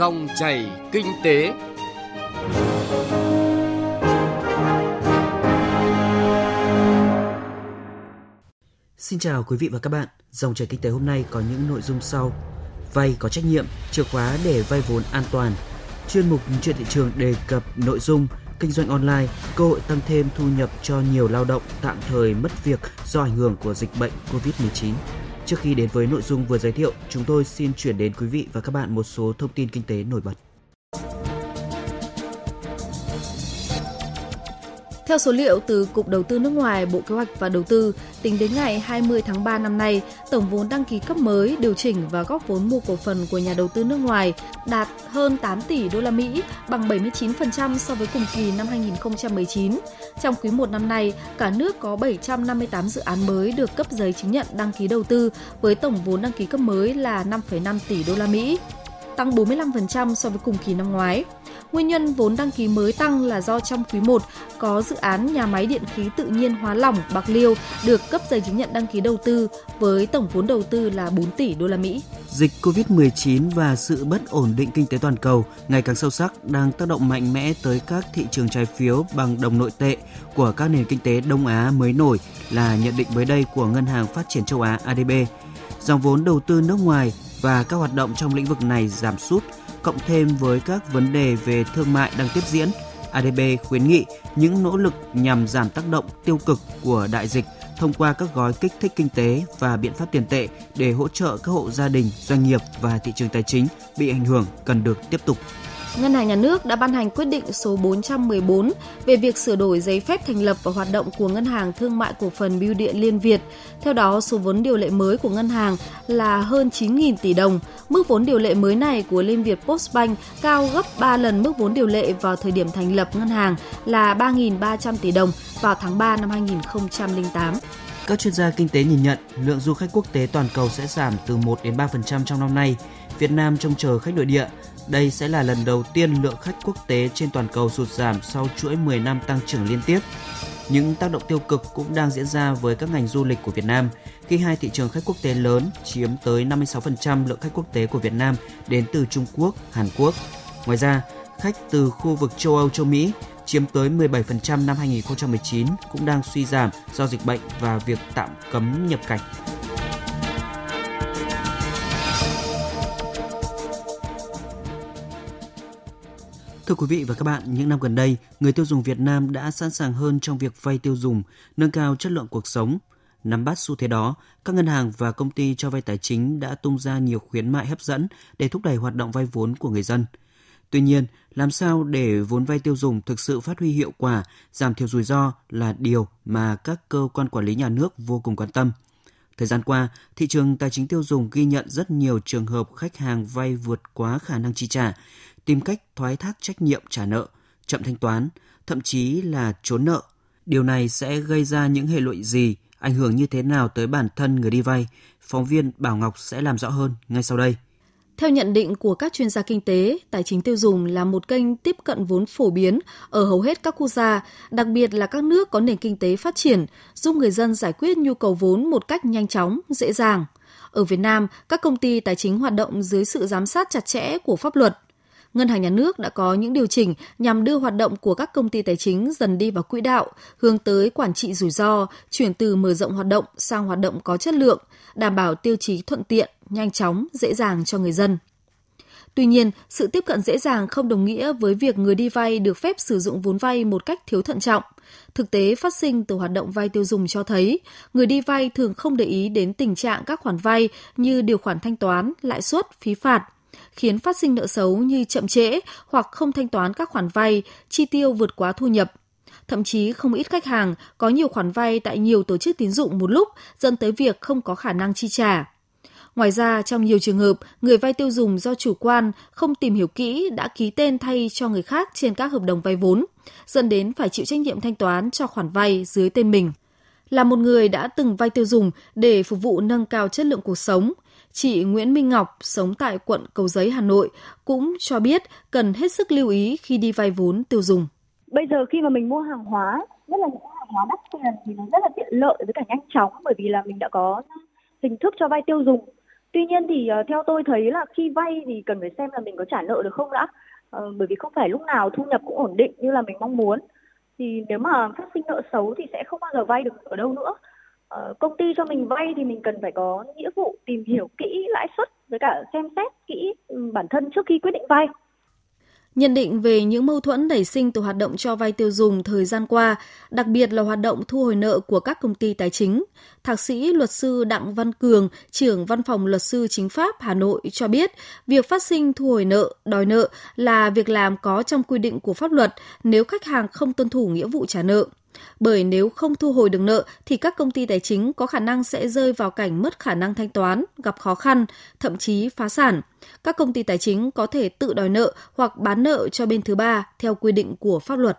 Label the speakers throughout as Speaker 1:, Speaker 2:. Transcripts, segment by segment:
Speaker 1: Dòng chảy kinh tế.
Speaker 2: Xin chào quý vị và các bạn. Dòng chảy kinh tế hôm nay có những nội dung sau. Vay có trách nhiệm, chìa khóa để vay vốn an toàn. Chuyên mục chuyện thị trường đề cập nội dung kinh doanh online, cơ hội tăng thêm thu nhập cho nhiều lao động tạm thời mất việc do ảnh hưởng của dịch bệnh COVID-19. Trước khi đến với nội dung vừa giới thiệu, chúng tôi xin chuyển đến quý vị và các bạn một số thông tin kinh tế nổi bật.
Speaker 3: Theo số liệu từ Cục Đầu tư nước ngoài, Bộ Kế hoạch và Đầu tư, tính đến ngày 20 tháng 3 năm nay, tổng vốn đăng ký cấp mới, điều chỉnh và góp vốn mua cổ phần của nhà đầu tư nước ngoài đạt hơn 8 tỷ đô la Mỹ, bằng 79% so với cùng kỳ năm 2019. Trong quý 1 năm nay, cả nước có 758 dự án mới được cấp giấy chứng nhận đăng ký đầu tư với tổng vốn đăng ký cấp mới là 5,5 tỷ đô la Mỹ, tăng 45% so với cùng kỳ năm ngoái. Nguyên nhân vốn đăng ký mới tăng là do trong quý 1 có dự án nhà máy điện khí tự nhiên hóa lỏng Bạc Liêu được cấp giấy chứng nhận đăng ký đầu tư với tổng vốn đầu tư là 4 tỷ đô la Mỹ.
Speaker 2: Dịch Covid-19 và sự bất ổn định kinh tế toàn cầu ngày càng sâu sắc đang tác động mạnh mẽ tới các thị trường trái phiếu bằng đồng nội tệ của các nền kinh tế Đông Á mới nổi là nhận định mới đây của Ngân hàng Phát triển châu Á ADB. Dòng vốn đầu tư nước ngoài và các hoạt động trong lĩnh vực này giảm sút cộng thêm với các vấn đề về thương mại đang tiếp diễn, ADB khuyến nghị những nỗ lực nhằm giảm tác động tiêu cực của đại dịch thông qua các gói kích thích kinh tế và biện pháp tiền tệ để hỗ trợ các hộ gia đình, doanh nghiệp và thị trường tài chính bị ảnh hưởng cần được tiếp tục.
Speaker 3: Ngân hàng Nhà nước đã ban hành quyết định số 414 về việc sửa đổi giấy phép thành lập và hoạt động của Ngân hàng Thương mại Cổ phần Bưu điện Liên Việt. Theo đó, số vốn điều lệ mới của ngân hàng là hơn 9.000 tỷ đồng. Mức vốn điều lệ mới này của Liên Việt Postbank cao gấp 3 lần mức vốn điều lệ vào thời điểm thành lập ngân hàng là 3.300 tỷ đồng vào tháng 3 năm 2008.
Speaker 2: Các chuyên gia kinh tế nhìn nhận lượng du khách quốc tế toàn cầu sẽ giảm từ 1 đến 3% trong năm nay. Việt Nam trông chờ khách nội địa đây sẽ là lần đầu tiên lượng khách quốc tế trên toàn cầu sụt giảm sau chuỗi 10 năm tăng trưởng liên tiếp. Những tác động tiêu cực cũng đang diễn ra với các ngành du lịch của Việt Nam khi hai thị trường khách quốc tế lớn chiếm tới 56% lượng khách quốc tế của Việt Nam đến từ Trung Quốc, Hàn Quốc. Ngoài ra, khách từ khu vực châu Âu, châu Mỹ chiếm tới 17% năm 2019 cũng đang suy giảm do dịch bệnh và việc tạm cấm nhập cảnh. Thưa quý vị và các bạn, những năm gần đây, người tiêu dùng Việt Nam đã sẵn sàng hơn trong việc vay tiêu dùng, nâng cao chất lượng cuộc sống. Nắm bắt xu thế đó, các ngân hàng và công ty cho vay tài chính đã tung ra nhiều khuyến mại hấp dẫn để thúc đẩy hoạt động vay vốn của người dân. Tuy nhiên, làm sao để vốn vay tiêu dùng thực sự phát huy hiệu quả, giảm thiểu rủi ro là điều mà các cơ quan quản lý nhà nước vô cùng quan tâm. Thời gian qua, thị trường tài chính tiêu dùng ghi nhận rất nhiều trường hợp khách hàng vay vượt quá khả năng chi trả, tìm cách thoái thác trách nhiệm trả nợ, chậm thanh toán, thậm chí là trốn nợ. Điều này sẽ gây ra những hệ lụy gì, ảnh hưởng như thế nào tới bản thân người đi vay? Phóng viên Bảo Ngọc sẽ làm rõ hơn ngay sau đây.
Speaker 3: Theo nhận định của các chuyên gia kinh tế, tài chính tiêu dùng là một kênh tiếp cận vốn phổ biến ở hầu hết các quốc gia, đặc biệt là các nước có nền kinh tế phát triển, giúp người dân giải quyết nhu cầu vốn một cách nhanh chóng, dễ dàng. Ở Việt Nam, các công ty tài chính hoạt động dưới sự giám sát chặt chẽ của pháp luật – Ngân hàng Nhà nước đã có những điều chỉnh nhằm đưa hoạt động của các công ty tài chính dần đi vào quỹ đạo, hướng tới quản trị rủi ro, chuyển từ mở rộng hoạt động sang hoạt động có chất lượng, đảm bảo tiêu chí thuận tiện, nhanh chóng, dễ dàng cho người dân. Tuy nhiên, sự tiếp cận dễ dàng không đồng nghĩa với việc người đi vay được phép sử dụng vốn vay một cách thiếu thận trọng. Thực tế phát sinh từ hoạt động vay tiêu dùng cho thấy, người đi vay thường không để ý đến tình trạng các khoản vay như điều khoản thanh toán, lãi suất, phí phạt – khiến phát sinh nợ xấu như chậm trễ hoặc không thanh toán các khoản vay, chi tiêu vượt quá thu nhập. Thậm chí không ít khách hàng có nhiều khoản vay tại nhiều tổ chức tín dụng một lúc dẫn tới việc không có khả năng chi trả. Ngoài ra, trong nhiều trường hợp, người vay tiêu dùng do chủ quan không tìm hiểu kỹ đã ký tên thay cho người khác trên các hợp đồng vay vốn, dẫn đến phải chịu trách nhiệm thanh toán cho khoản vay dưới tên mình. Là một người đã từng vay tiêu dùng để phục vụ nâng cao chất lượng cuộc sống, Chị Nguyễn Minh Ngọc sống tại quận Cầu Giấy, Hà Nội cũng cho biết cần hết sức lưu ý khi đi vay vốn tiêu dùng.
Speaker 4: Bây giờ khi mà mình mua hàng hóa, nhất là những hàng hóa đắt tiền thì nó rất là tiện lợi với cả nhanh chóng bởi vì là mình đã có hình thức cho vay tiêu dùng Tuy nhiên thì uh, theo tôi thấy là khi vay thì cần phải xem là mình có trả nợ được không đã. Uh, bởi vì không phải lúc nào thu nhập cũng ổn định như là mình mong muốn. Thì nếu mà phát sinh nợ xấu thì sẽ không bao giờ vay được ở đâu nữa. Ờ, công ty cho mình vay thì mình cần phải có nghĩa vụ tìm hiểu kỹ lãi suất với cả xem xét kỹ bản thân trước khi quyết định vay.
Speaker 3: Nhận định về những mâu thuẫn nảy sinh từ hoạt động cho vay tiêu dùng thời gian qua, đặc biệt là hoạt động thu hồi nợ của các công ty tài chính, Thạc sĩ luật sư Đặng Văn Cường, trưởng Văn phòng Luật sư Chính pháp Hà Nội cho biết, việc phát sinh thu hồi nợ, đòi nợ là việc làm có trong quy định của pháp luật nếu khách hàng không tuân thủ nghĩa vụ trả nợ. Bởi nếu không thu hồi được nợ thì các công ty tài chính có khả năng sẽ rơi vào cảnh mất khả năng thanh toán, gặp khó khăn, thậm chí phá sản. Các công ty tài chính có thể tự đòi nợ hoặc bán nợ cho bên thứ ba theo quy định của pháp luật.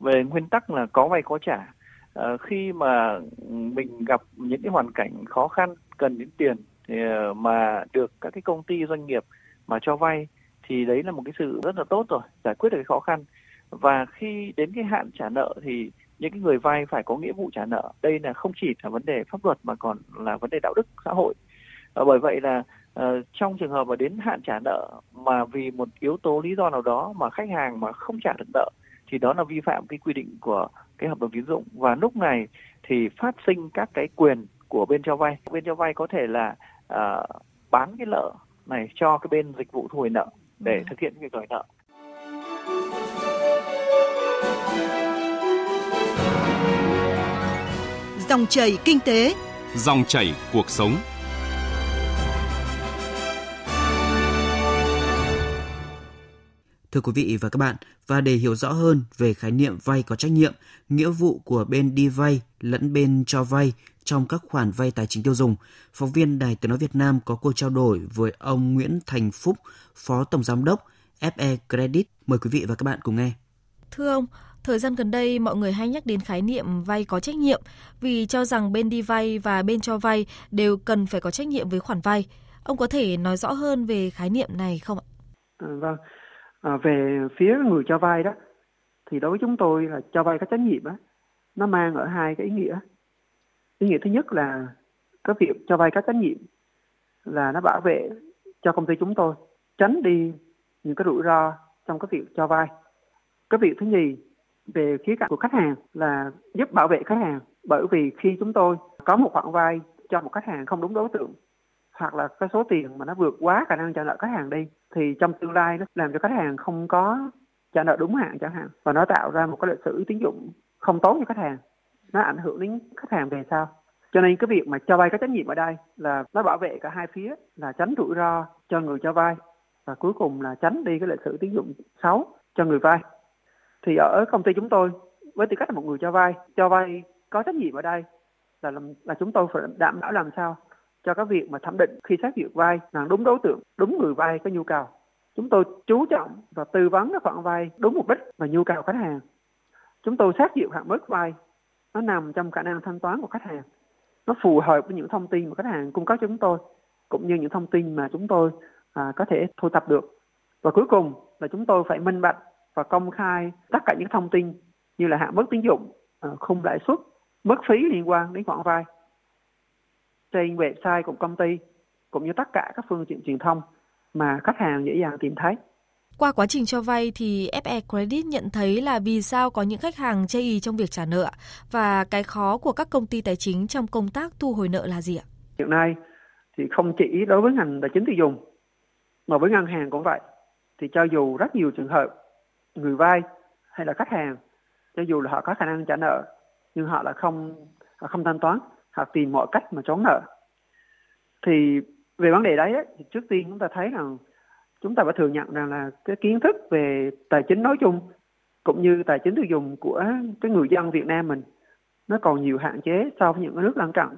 Speaker 5: Về nguyên tắc là có vay có trả. À, khi mà mình gặp những cái hoàn cảnh khó khăn cần đến tiền thì ờ, mà được các cái công ty doanh nghiệp mà cho vay thì đấy là một cái sự rất là tốt rồi giải quyết được cái khó khăn và khi đến cái hạn trả nợ thì những cái người vay phải có nghĩa vụ trả nợ. Đây là không chỉ là vấn đề pháp luật mà còn là vấn đề đạo đức xã hội. À, bởi vậy là uh, trong trường hợp mà đến hạn trả nợ mà vì một yếu tố lý do nào đó mà khách hàng mà không trả được nợ thì đó là vi phạm cái quy định của cái hợp đồng tín dụng. Và lúc này thì phát sinh các cái quyền của bên cho vay. Bên cho vay có thể là uh, bán cái nợ này cho cái bên dịch vụ thu hồi nợ để ừ. thực hiện việc đòi nợ
Speaker 6: Dòng chảy kinh tế,
Speaker 1: dòng chảy cuộc sống.
Speaker 2: Thưa quý vị và các bạn, và để hiểu rõ hơn về khái niệm vay có trách nhiệm, nghĩa vụ của bên đi vay lẫn bên cho vay trong các khoản vay tài chính tiêu dùng, phóng viên Đài Tiếng nói Việt Nam có cuộc trao đổi với ông Nguyễn Thành Phúc, Phó Tổng giám đốc FE Credit. Mời quý vị và các bạn cùng nghe.
Speaker 3: Thưa ông, Thời gian gần đây, mọi người hay nhắc đến khái niệm vay có trách nhiệm vì cho rằng bên đi vay và bên cho vay đều cần phải có trách nhiệm với khoản vay. Ông có thể nói rõ hơn về khái niệm này không ạ?
Speaker 7: À, vâng, à, về phía người cho vay đó, thì đối với chúng tôi là cho vay có trách nhiệm á, nó mang ở hai cái ý nghĩa. Ý nghĩa thứ nhất là cái việc cho vay có trách nhiệm là nó bảo vệ cho công ty chúng tôi tránh đi những cái rủi ro trong cái việc cho vay. Cái việc thứ nhì về khía cạnh của khách hàng là giúp bảo vệ khách hàng. Bởi vì khi chúng tôi có một khoản vay cho một khách hàng không đúng đối tượng, hoặc là cái số tiền mà nó vượt quá khả năng trả nợ khách hàng đi, thì trong tương lai nó làm cho khách hàng không có trả nợ đúng hạn chẳng hạn. Và nó tạo ra một cái lịch sử tín dụng không tốt cho khách hàng. Nó ảnh hưởng đến khách hàng về sau. Cho nên cái việc mà cho vay có trách nhiệm ở đây là nó bảo vệ cả hai phía, là tránh rủi ro cho người cho vay, và cuối cùng là tránh đi cái lịch sử tín dụng xấu cho người vay thì ở công ty chúng tôi với tư cách là một người cho vay cho vay có trách nhiệm ở đây là là chúng tôi phải đảm bảo làm sao cho cái việc mà thẩm định khi xét duyệt vay là đúng đối tượng đúng người vay có nhu cầu. Chúng tôi chú trọng và tư vấn các khoản vay đúng mục đích và nhu cầu khách hàng. Chúng tôi xác duyệt hạn mức vay nó nằm trong khả năng thanh toán của khách hàng. Nó phù hợp với những thông tin mà khách hàng cung cấp cho chúng tôi cũng như những thông tin mà chúng tôi à, có thể thu thập được. Và cuối cùng là chúng tôi phải minh bạch và công khai tất cả những thông tin như là hạn mức tín dụng, ờ, khung lãi suất, mức phí liên quan đến khoản vay trên website của công ty cũng như tất cả các phương tiện truyền thông mà khách hàng dễ dàng tìm thấy.
Speaker 3: Qua quá trình cho vay thì FE Credit nhận thấy là vì sao có những khách hàng chây ý trong việc trả nợ và cái khó của các công ty tài chính trong công tác thu hồi nợ là gì ạ?
Speaker 7: Hiện nay thì không chỉ đối với ngành tài chính tiêu dùng mà với ngân hàng cũng vậy. Thì cho dù rất nhiều trường hợp người vay hay là khách hàng cho dù là họ có khả năng trả nợ nhưng họ là không họ không thanh toán họ tìm mọi cách mà trốn nợ thì về vấn đề đấy thì trước tiên chúng ta thấy rằng chúng ta phải thừa nhận rằng là cái kiến thức về tài chính nói chung cũng như tài chính tiêu dùng của cái người dân Việt Nam mình nó còn nhiều hạn chế so với những nước lân cận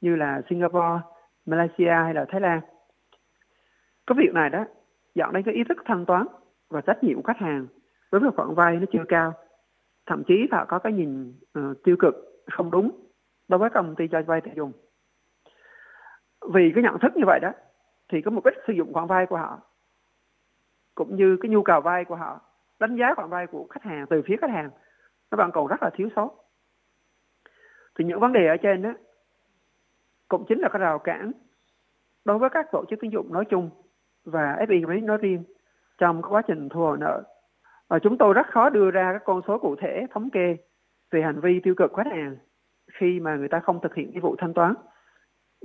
Speaker 7: như là Singapore, Malaysia hay là Thái Lan. Cái việc này đó dẫn đến cái ý thức thanh toán và trách nhiệm của khách hàng với khoản vay nó chưa cao. Thậm chí họ có cái nhìn uh, tiêu cực không đúng đối với công ty cho vay tiêu dùng. Vì cái nhận thức như vậy đó thì có mục đích sử dụng khoản vay của họ cũng như cái nhu cầu vay của họ đánh giá khoản vay của khách hàng từ phía khách hàng nó vẫn còn rất là thiếu sót thì những vấn đề ở trên đó cũng chính là cái rào cản đối với các tổ chức tín dụng nói chung và FI nói riêng trong quá trình thu hồi nợ. Và chúng tôi rất khó đưa ra các con số cụ thể thống kê về hành vi tiêu cực của khách hàng khi mà người ta không thực hiện nghĩa vụ thanh toán.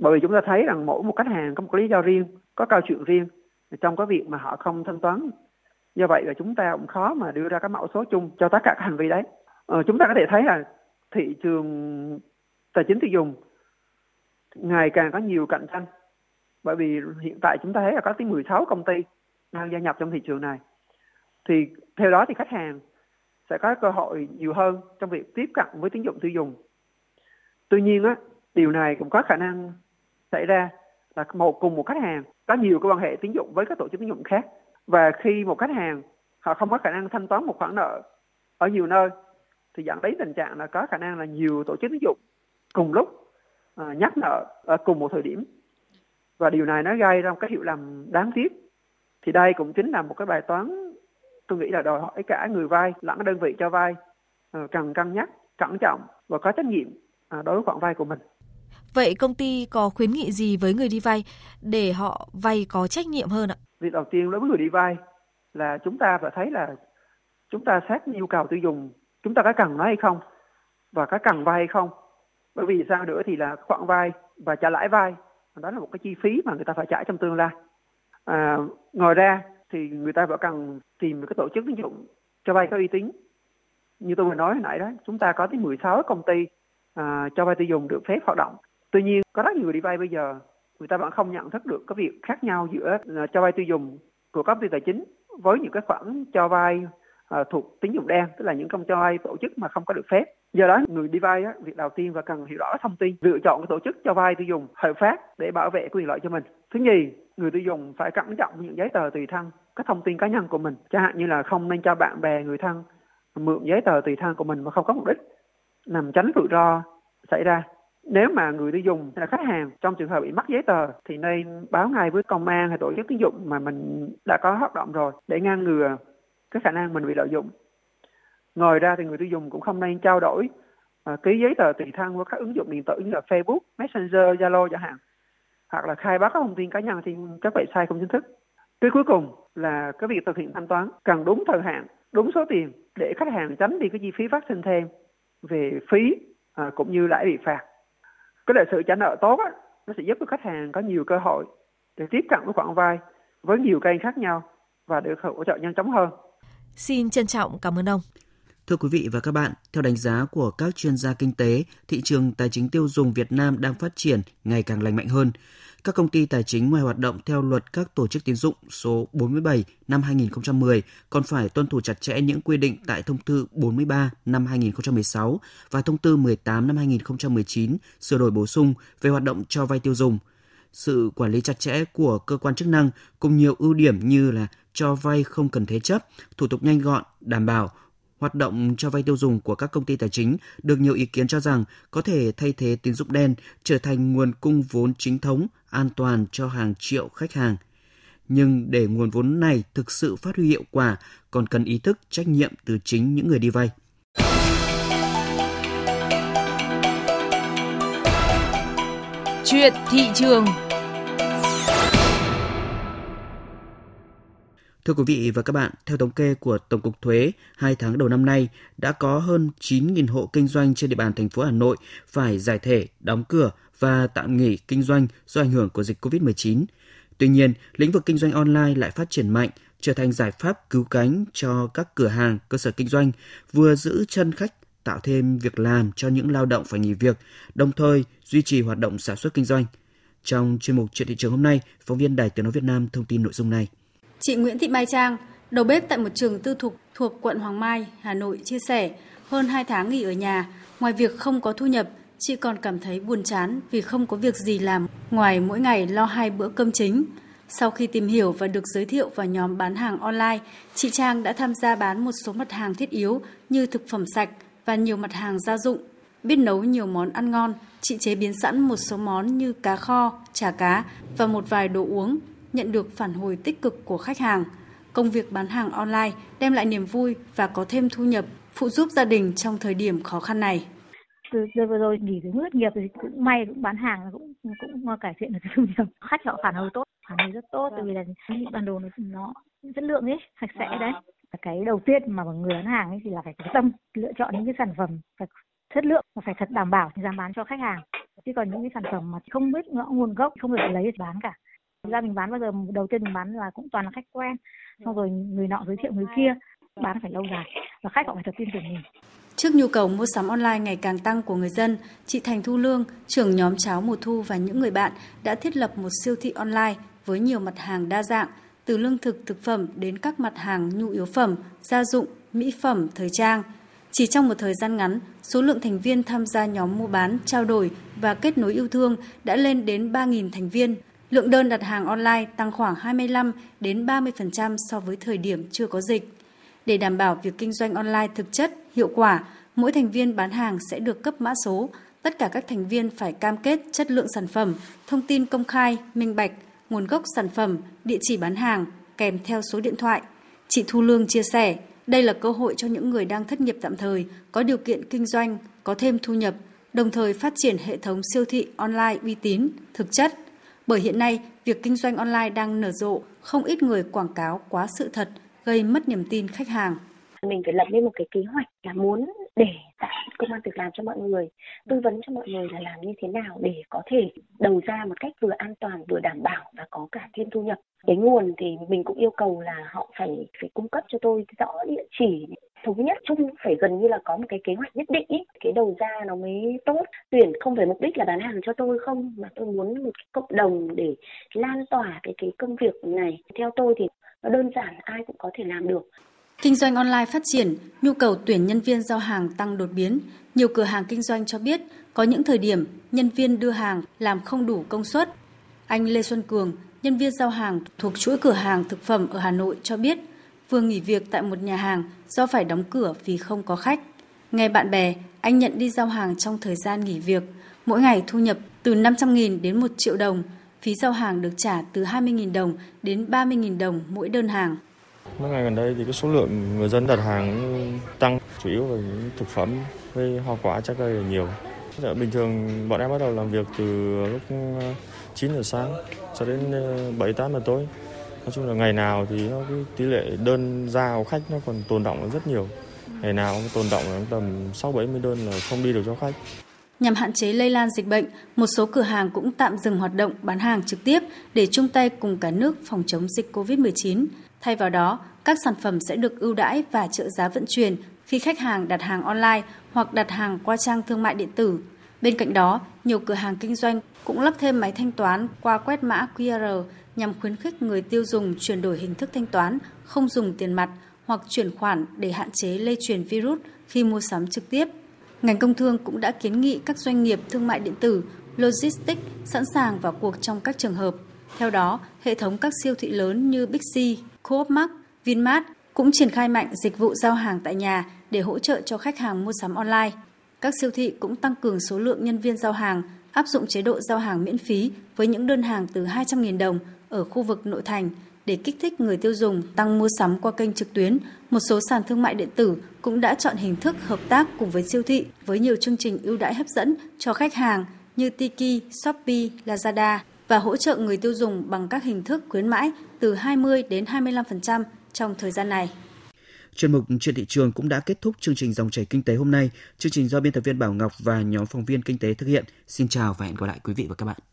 Speaker 7: Bởi vì chúng ta thấy rằng mỗi một khách hàng có một lý do riêng, có câu chuyện riêng trong cái việc mà họ không thanh toán. Do vậy là chúng ta cũng khó mà đưa ra các mẫu số chung cho tất cả các hành vi đấy. Ờ, chúng ta có thể thấy là thị trường tài chính tiêu dùng ngày càng có nhiều cạnh tranh bởi vì hiện tại chúng ta thấy là có tới 16 công ty đang gia nhập trong thị trường này thì theo đó thì khách hàng sẽ có cơ hội nhiều hơn trong việc tiếp cận với tín dụng tiêu dùng. Tuy nhiên á điều này cũng có khả năng xảy ra là một cùng một khách hàng có nhiều cái quan hệ tín dụng với các tổ chức tín dụng khác. Và khi một khách hàng họ không có khả năng thanh toán một khoản nợ ở nhiều nơi thì dẫn đến tình trạng là có khả năng là nhiều tổ chức tín dụng cùng lúc uh, nhắc nợ ở cùng một thời điểm. Và điều này nó gây ra một cái hiệu lầm đáng tiếc. Thì đây cũng chính là một cái bài toán tôi nghĩ là đòi hỏi cả người vay lẫn đơn vị cho vay uh, cần cân nhắc cẩn trọng và có trách nhiệm uh, đối với khoản vay của mình.
Speaker 3: Vậy công ty có khuyến nghị gì với người đi vay để họ vay có trách nhiệm hơn ạ?
Speaker 7: Việc đầu tiên đối với người đi vay là chúng ta phải thấy là chúng ta xét nhu cầu tiêu dùng chúng ta có cần nó hay không và có cần vay hay không. Bởi vì sao nữa thì là khoản vay và trả lãi vay đó là một cái chi phí mà người ta phải trả trong tương lai. À, ngoài ra thì người ta vẫn cần tìm cái tổ chức tín dụng cho vay có uy tín. Như tôi vừa nói hồi nãy đó chúng ta có tới 16 công ty à, cho vay tiêu dùng được phép hoạt động. Tuy nhiên có rất nhiều người đi vay bây giờ người ta vẫn không nhận thức được cái việc khác nhau giữa à, cho vay tiêu dùng của các công ty tài chính với những cái khoản cho vay à, thuộc tín dụng đen tức là những công cho vay tổ chức mà không có được phép. Do đó người đi vay á, việc đầu tiên và cần hiểu rõ thông tin lựa chọn cái tổ chức cho vay tiêu dùng hợp pháp để bảo vệ quyền lợi cho mình. Thứ nhì người tiêu dùng phải cẩn trọng những giấy tờ tùy thân các thông tin cá nhân của mình. Chẳng hạn như là không nên cho bạn bè người thân mượn giấy tờ tùy thân của mình mà không có mục đích nằm tránh rủi ro xảy ra. Nếu mà người tiêu dùng hay là khách hàng trong trường hợp bị mất giấy tờ thì nên báo ngay với công an hay tổ chức tín dụng mà mình đã có hoạt động rồi để ngăn ngừa cái khả năng mình bị lợi dụng. Ngoài ra thì người tiêu dùng cũng không nên trao đổi uh, ký giấy tờ tùy thân qua các ứng dụng điện tử như là Facebook, Messenger, Zalo chẳng hạn hoặc là khai báo các thông tin cá nhân trên các website không chính thức cái cuối cùng là cái việc thực hiện thanh toán cần đúng thời hạn đúng số tiền để khách hàng tránh đi cái chi phí phát sinh thêm về phí à, cũng như lãi bị phạt cái đại sự trả nợ tốt á, nó sẽ giúp cho khách hàng có nhiều cơ hội để tiếp cận với khoản vay với nhiều kênh khác nhau và được hỗ trợ nhanh chóng hơn
Speaker 3: Xin trân trọng cảm ơn ông.
Speaker 2: Thưa quý vị và các bạn, theo đánh giá của các chuyên gia kinh tế, thị trường tài chính tiêu dùng Việt Nam đang phát triển ngày càng lành mạnh hơn. Các công ty tài chính ngoài hoạt động theo luật các tổ chức tín dụng số 47 năm 2010 còn phải tuân thủ chặt chẽ những quy định tại thông tư 43 năm 2016 và thông tư 18 năm 2019 sửa đổi bổ sung về hoạt động cho vay tiêu dùng. Sự quản lý chặt chẽ của cơ quan chức năng cùng nhiều ưu điểm như là cho vay không cần thế chấp, thủ tục nhanh gọn, đảm bảo hoạt động cho vay tiêu dùng của các công ty tài chính được nhiều ý kiến cho rằng có thể thay thế tín dụng đen trở thành nguồn cung vốn chính thống, an toàn cho hàng triệu khách hàng. Nhưng để nguồn vốn này thực sự phát huy hiệu quả còn cần ý thức trách nhiệm từ chính những người đi vay.
Speaker 3: Chuyện thị trường
Speaker 2: Thưa quý vị và các bạn, theo thống kê của Tổng cục Thuế, hai tháng đầu năm nay đã có hơn 9.000 hộ kinh doanh trên địa bàn thành phố Hà Nội phải giải thể, đóng cửa và tạm nghỉ kinh doanh do ảnh hưởng của dịch COVID-19. Tuy nhiên, lĩnh vực kinh doanh online lại phát triển mạnh, trở thành giải pháp cứu cánh cho các cửa hàng, cơ sở kinh doanh, vừa giữ chân khách, tạo thêm việc làm cho những lao động phải nghỉ việc, đồng thời duy trì hoạt động sản xuất kinh doanh. Trong chuyên mục Chuyện thị trường hôm nay, phóng viên Đài Tiếng Nói Việt Nam thông tin nội dung này.
Speaker 8: Chị Nguyễn Thị Mai Trang, đầu bếp tại một trường tư thục thuộc quận Hoàng Mai, Hà Nội chia sẻ, hơn 2 tháng nghỉ ở nhà, ngoài việc không có thu nhập, chị còn cảm thấy buồn chán vì không có việc gì làm ngoài mỗi ngày lo hai bữa cơm chính. Sau khi tìm hiểu và được giới thiệu vào nhóm bán hàng online, chị Trang đã tham gia bán một số mặt hàng thiết yếu như thực phẩm sạch và nhiều mặt hàng gia dụng. Biết nấu nhiều món ăn ngon, chị chế biến sẵn một số món như cá kho, chả cá và một vài đồ uống nhận được phản hồi tích cực của khách hàng. Công việc bán hàng online đem lại niềm vui và có thêm thu nhập, phụ giúp gia đình trong thời điểm khó khăn này.
Speaker 9: Từ giờ vừa rồi nghỉ từ thất nghiệp thì cũng may cũng bán hàng cũng cũng cải thiện được thu nhập khách họ phản hồi tốt phản hồi rất tốt tại vì là những bản đồ nó, nó chất lượng ấy sạch sẽ đấy cái đầu tiên mà mọi người bán hàng ấy thì là phải có tâm lựa chọn những cái sản phẩm phải chất lượng và phải thật đảm bảo thì dám bán cho khách hàng chứ còn những cái sản phẩm mà không biết ngõ nguồn gốc không được lấy để bán cả ra mình bán bao giờ đầu tiên mình bán là cũng toàn là khách quen xong rồi người nọ giới thiệu người kia bán phải lâu dài và khách họ phải thật tin tưởng mình
Speaker 8: Trước nhu cầu mua sắm online ngày càng tăng của người dân, chị Thành Thu Lương, trưởng nhóm cháo mùa thu và những người bạn đã thiết lập một siêu thị online với nhiều mặt hàng đa dạng, từ lương thực thực phẩm đến các mặt hàng nhu yếu phẩm, gia dụng, mỹ phẩm, thời trang. Chỉ trong một thời gian ngắn, số lượng thành viên tham gia nhóm mua bán, trao đổi và kết nối yêu thương đã lên đến 3.000 thành viên. Lượng đơn đặt hàng online tăng khoảng 25 đến 30% so với thời điểm chưa có dịch. Để đảm bảo việc kinh doanh online thực chất, hiệu quả, mỗi thành viên bán hàng sẽ được cấp mã số. Tất cả các thành viên phải cam kết chất lượng sản phẩm, thông tin công khai, minh bạch, nguồn gốc sản phẩm, địa chỉ bán hàng, kèm theo số điện thoại. Chị Thu Lương chia sẻ, đây là cơ hội cho những người đang thất nghiệp tạm thời, có điều kiện kinh doanh, có thêm thu nhập, đồng thời phát triển hệ thống siêu thị online uy tín, thực chất. Bởi hiện nay, việc kinh doanh online đang nở rộ, không ít người quảng cáo quá sự thật, gây mất niềm tin khách hàng.
Speaker 10: Mình phải lập lên một cái kế hoạch là muốn để tạo công an việc làm cho mọi người, tư vấn cho mọi người là làm như thế nào để có thể đầu ra một cách vừa an toàn vừa đảm bảo và có cả thêm thu nhập. Cái nguồn thì mình cũng yêu cầu là họ phải phải cung cấp cho tôi rõ địa chỉ thống nhất chung phải gần như là có một cái kế hoạch nhất định ý. cái đầu ra nó mới tốt tuyển không phải mục đích là bán hàng cho tôi không mà tôi muốn một cái cộng đồng để lan tỏa cái cái công việc này theo tôi thì nó đơn giản ai cũng có thể làm được
Speaker 8: Kinh doanh online phát triển, nhu cầu tuyển nhân viên giao hàng tăng đột biến. Nhiều cửa hàng kinh doanh cho biết có những thời điểm nhân viên đưa hàng làm không đủ công suất. Anh Lê Xuân Cường, nhân viên giao hàng thuộc chuỗi cửa hàng thực phẩm ở Hà Nội cho biết vừa nghỉ việc tại một nhà hàng do phải đóng cửa vì không có khách. Nghe bạn bè, anh nhận đi giao hàng trong thời gian nghỉ việc. Mỗi ngày thu nhập từ 500.000 đến 1 triệu đồng. Phí giao hàng được trả từ 20.000 đồng đến 30.000 đồng mỗi đơn hàng.
Speaker 11: Mấy ngày gần đây thì cái số lượng người dân đặt hàng tăng chủ yếu là những thực phẩm với hoa quả trái cây là nhiều. Bình thường bọn em bắt đầu làm việc từ lúc ờ, 9 giờ sáng cho đến ờ, 7 8 giờ tối. Nói chung là ngày nào thì nó cái tỷ lệ đơn ra của khách nó còn tồn động rất nhiều. Ngày nào cũng tồn động tầm 6 70 đơn là không đi được cho khách.
Speaker 8: Nhằm hạn chế lây lan dịch bệnh, một số cửa hàng cũng tạm dừng hoạt động bán hàng trực tiếp để chung tay cùng cả nước phòng chống dịch COVID-19. Thay vào đó, các sản phẩm sẽ được ưu đãi và trợ giá vận chuyển khi khách hàng đặt hàng online hoặc đặt hàng qua trang thương mại điện tử. Bên cạnh đó, nhiều cửa hàng kinh doanh cũng lắp thêm máy thanh toán qua quét mã QR nhằm khuyến khích người tiêu dùng chuyển đổi hình thức thanh toán, không dùng tiền mặt hoặc chuyển khoản để hạn chế lây truyền virus khi mua sắm trực tiếp. Ngành công thương cũng đã kiến nghị các doanh nghiệp thương mại điện tử, logistics sẵn sàng vào cuộc trong các trường hợp. Theo đó, hệ thống các siêu thị lớn như Bixi, Coop Mart, Vinmart cũng triển khai mạnh dịch vụ giao hàng tại nhà để hỗ trợ cho khách hàng mua sắm online. Các siêu thị cũng tăng cường số lượng nhân viên giao hàng, áp dụng chế độ giao hàng miễn phí với những đơn hàng từ 200.000 đồng ở khu vực nội thành để kích thích người tiêu dùng tăng mua sắm qua kênh trực tuyến. Một số sàn thương mại điện tử cũng đã chọn hình thức hợp tác cùng với siêu thị với nhiều chương trình ưu đãi hấp dẫn cho khách hàng như Tiki, Shopee, Lazada và hỗ trợ người tiêu dùng bằng các hình thức khuyến mãi từ 20 đến 25% trong thời gian này.
Speaker 2: Chuyên mục trên thị trường cũng đã kết thúc chương trình dòng chảy kinh tế hôm nay. Chương trình do biên tập viên Bảo Ngọc và nhóm phóng viên kinh tế thực hiện. Xin chào và hẹn gặp lại quý vị và các bạn.